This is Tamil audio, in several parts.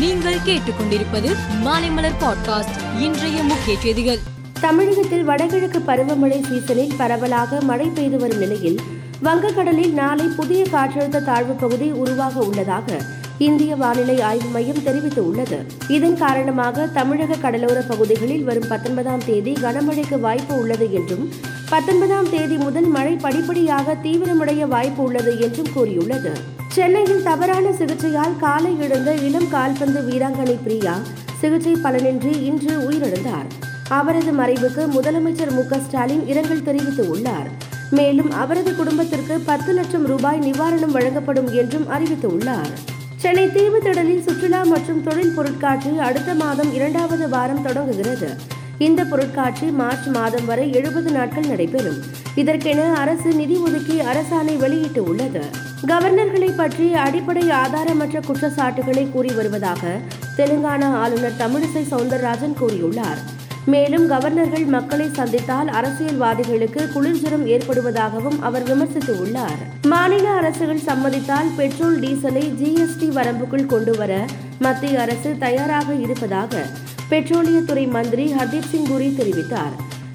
நீங்கள் கேட்டுக்கொண்டிருப்பது மாலைமலர் பாட்காஸ்ட் இன்றைய முக்கிய செய்திகள். தமிழகத்தில் வடகிழக்கு பருவமழை சீசனில் பரவலாக மழை பெய்து வரும் நிலையில் வங்கக்கடலில் நாளை புதிய காற்றழுத்த தாழ்வு பகுதி உருவாக உள்ளதாக இந்திய வானிலை ஆய்வு மையம் தெரிவித்துள்ளது. இதன் காரணமாக தமிழக கடலோர பகுதிகளில் வரும் பத்தொன்பதாம் தேதி கனமழைக்கு வாய்ப்பு உள்ளது என்றும் பத்தொன்பதாம் தேதி முதல் மழை படிப்படியாக தீவிரமடைய வாய்ப்பு உள்ளது என்றும் கூறியுள்ளது. சென்னையில் தவறான சிகிச்சையால் காலை இழந்த இளம் கால்பந்து வீராங்கனை பிரியா சிகிச்சை பலனின்றி இன்று உயிரிழந்தார். அவரது மறைவுக்கு முதலமைச்சர் மு ஸ்டாலின் இரங்கல் தெரிவித்துள்ளார் மேலும் அவரது குடும்பத்திற்கு பத்து லட்சம் ரூபாய் நிவாரணம் வழங்கப்படும் என்றும் அறிவித்துள்ளார். சென்னை தீவுத்திடலில் சுற்றுலா மற்றும் தொழில் பொருட்காட்சி அடுத்த மாதம் இரண்டாவது வாரம் தொடங்குகிறது. இந்த பொருட்காட்சி மார்ச் மாதம் வரை எழுபது நாட்கள் நடைபெறும். இதற்கென அரசு நிதி ஒதுக்கி அரசாணை வெளியிட்டு உள்ளது. கவர்னர்களை பற்றி அடிப்படை ஆதாரமற்ற குற்றச்சாட்டுகளை கூறி வருவதாக தெலுங்கானா ஆளுநர் தமிழிசை சவுந்தரராஜன் கூறியுள்ளார். மேலும் கவர்னர்கள் மக்களை சந்தித்தால் அரசியல்வாதிகளுக்கு குளிர்ஜரம் ஏற்படுவதாகவும் அவர் விமர்சித்துள்ளார். மாநில அரசுகள் சம்மதித்தால் பெட்ரோல் டீசலை ஜிஎஸ்டி வரம்புக்குள் கொண்டுவர மத்திய அரசு தயாராக இருப்பதாக பெட்ரோலியத்துறை மந்திரி ஹர்தீப் சிங் புரி தெரிவித்தார்.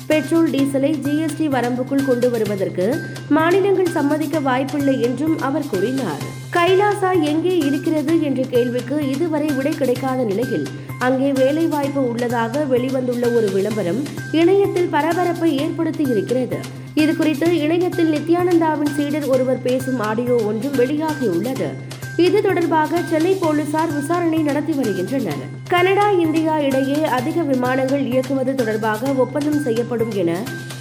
பெட்ரோல் டீசலை ஜிஎஸ்டி வரம்புக்குள் கொண்டு வருவதற்கு மாநிலங்கள் சம்மதிக்க வாய்ப்பில்லை என்றும் அவர் கூறினார். கைலாசா எங்கே இருக்கிறது என்ற கேள்விக்கு இதுவரை விடை கிடைக்காத நிலையில் அங்கே வேலைவாய்ப்பு உள்ளதாக வெளிவந்துள்ள ஒரு விளம்பரம் இணையத்தில் பரபரப்பை ஏற்படுத்தி இருக்கிறது. இது குறித்து இணையத்தில் நித்யானந்தாவின் சீடர் ஒருவர் பேசும் ஆடியோ ஒன்றும் வெளியாகியுள்ளது. இது தொடர்பாக சென்னை போலீசார் விசாரணை நடத்தி வருகின்றனர். கனடா இந்தியா இடையே அதிக விமானங்கள் இயக்குவது தொடர்பாக ஒப்பந்தம் செய்யப்படும் என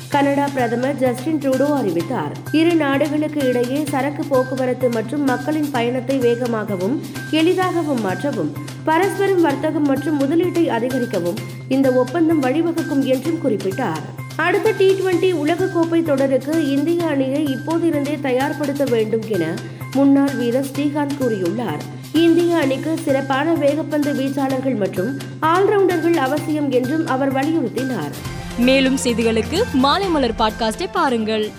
கனடா பிரதமர் ஜஸ்டின் ட்ரூடோ அறிவித்தார். இரு நாடுகளுக்கு இடையே சரக்கு போக்குவரத்து மற்றும் மக்களின் பயணத்தை வேகமாகவும் எளிதாகவும் மாற்றவும் பரஸ்பரம் வர்த்தகம் மற்றும் முதலீட்டை அதிகரிக்கவும் இந்த ஒப்பந்தம் வழிவகுக்கும் என்றும் குறிப்பிட்டார். அடுத்த டி டுவெண்டி உலகக்கோப்பை தொடருக்கு இந்திய அணியை இப்போதிருந்தே தயார்படுத்த வேண்டும் என முன்னாள் வீரர் ஸ்ரீகாந்த் கூறியுள்ளார். இந்திய அணிக்கு சிறப்பான வேகப்பந்து வீச்சாளர்கள் மற்றும் ஆல்ரவுண்டர்கள் அவசியம் என்றும் அவர் வலியுறுத்தினார். மேலும் செய்திகளுக்கு மாலை மலர் பாட்காஸ்டை பாருங்கள்.